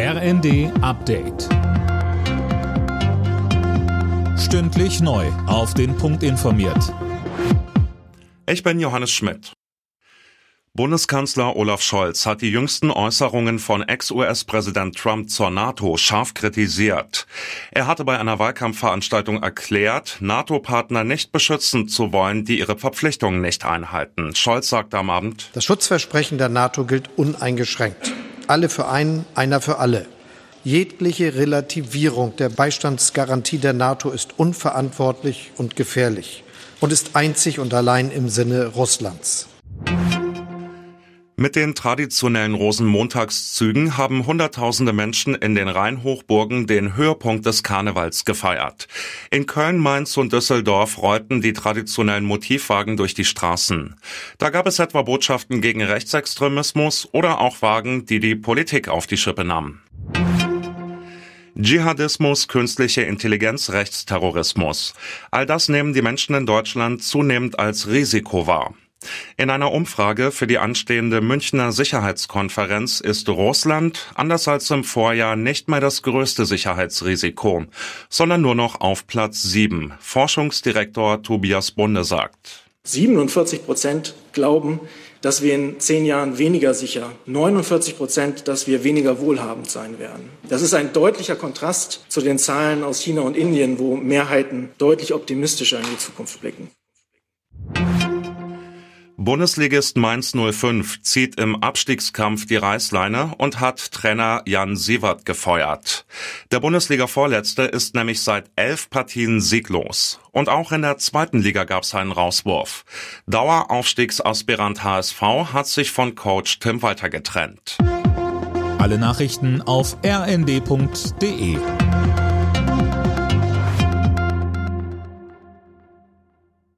RND Update. Stündlich neu. Auf den Punkt informiert. Ich bin Johannes Schmidt. Bundeskanzler Olaf Scholz hat die jüngsten Äußerungen von Ex-US-Präsident Trump zur NATO scharf kritisiert. Er hatte bei einer Wahlkampfveranstaltung erklärt, NATO-Partner nicht beschützen zu wollen, die ihre Verpflichtungen nicht einhalten. Scholz sagte am Abend, Das Schutzversprechen der NATO gilt uneingeschränkt. Alle für einen, einer für alle. Jegliche Relativierung der Beistandsgarantie der NATO ist unverantwortlich und gefährlich und ist einzig und allein im Sinne Russlands. Mit den traditionellen Rosenmontagszügen haben Hunderttausende Menschen in den Rheinhochburgen den Höhepunkt des Karnevals gefeiert. In Köln, Mainz und Düsseldorf rollten die traditionellen Motivwagen durch die Straßen. Da gab es etwa Botschaften gegen Rechtsextremismus oder auch Wagen, die die Politik auf die Schippe nahmen. Dschihadismus, künstliche Intelligenz, Rechtsterrorismus. All das nehmen die Menschen in Deutschland zunehmend als Risiko wahr. In einer Umfrage für die anstehende Münchner Sicherheitskonferenz ist Russland, anders als im Vorjahr, nicht mehr das größte Sicherheitsrisiko, sondern nur noch auf Platz 7. Forschungsdirektor Tobias Bunde sagt. 47 Prozent glauben, dass wir in zehn Jahren weniger sicher, 49 Prozent, dass wir weniger wohlhabend sein werden. Das ist ein deutlicher Kontrast zu den Zahlen aus China und Indien, wo Mehrheiten deutlich optimistischer in die Zukunft blicken. Bundesligist Mainz 05 zieht im Abstiegskampf die Reißleine und hat Trainer Jan Sievert gefeuert. Der Bundesliga-Vorletzte ist nämlich seit elf Partien sieglos. Und auch in der zweiten Liga gab es einen Rauswurf. Daueraufstiegsaspirant HSV hat sich von Coach Tim Walter getrennt. Alle Nachrichten auf rnd.de